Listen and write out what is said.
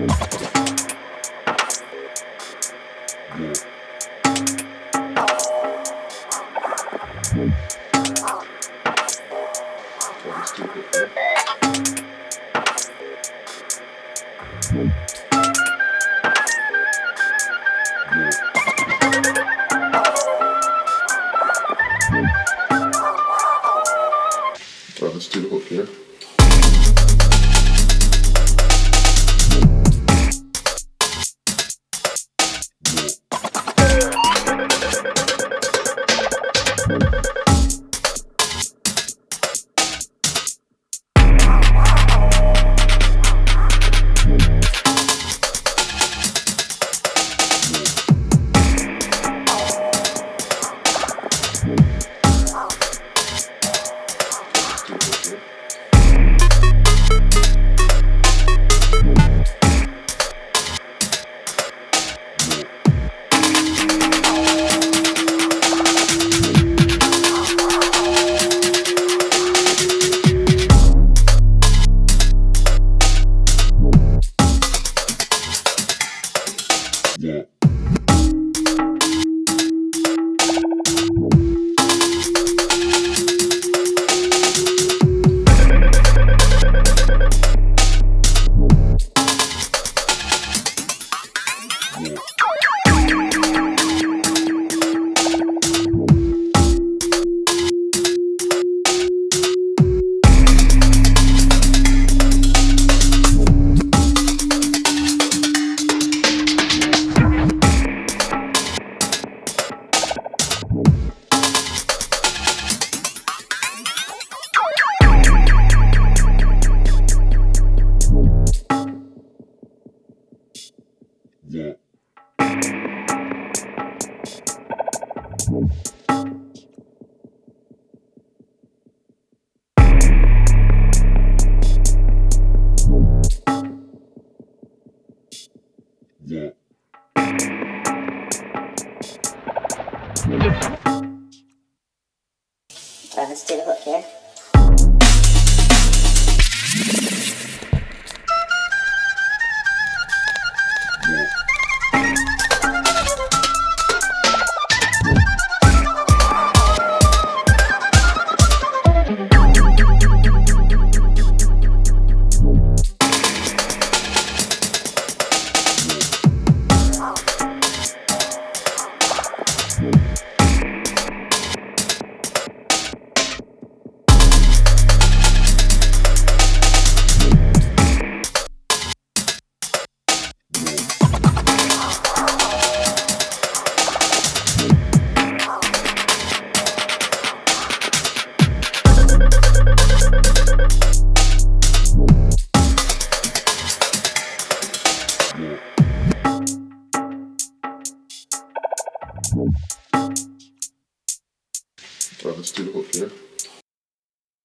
Right, let's do the hook, yeah? Let's do Yeah. Yeah. Right, let's do the hook here. Right, let's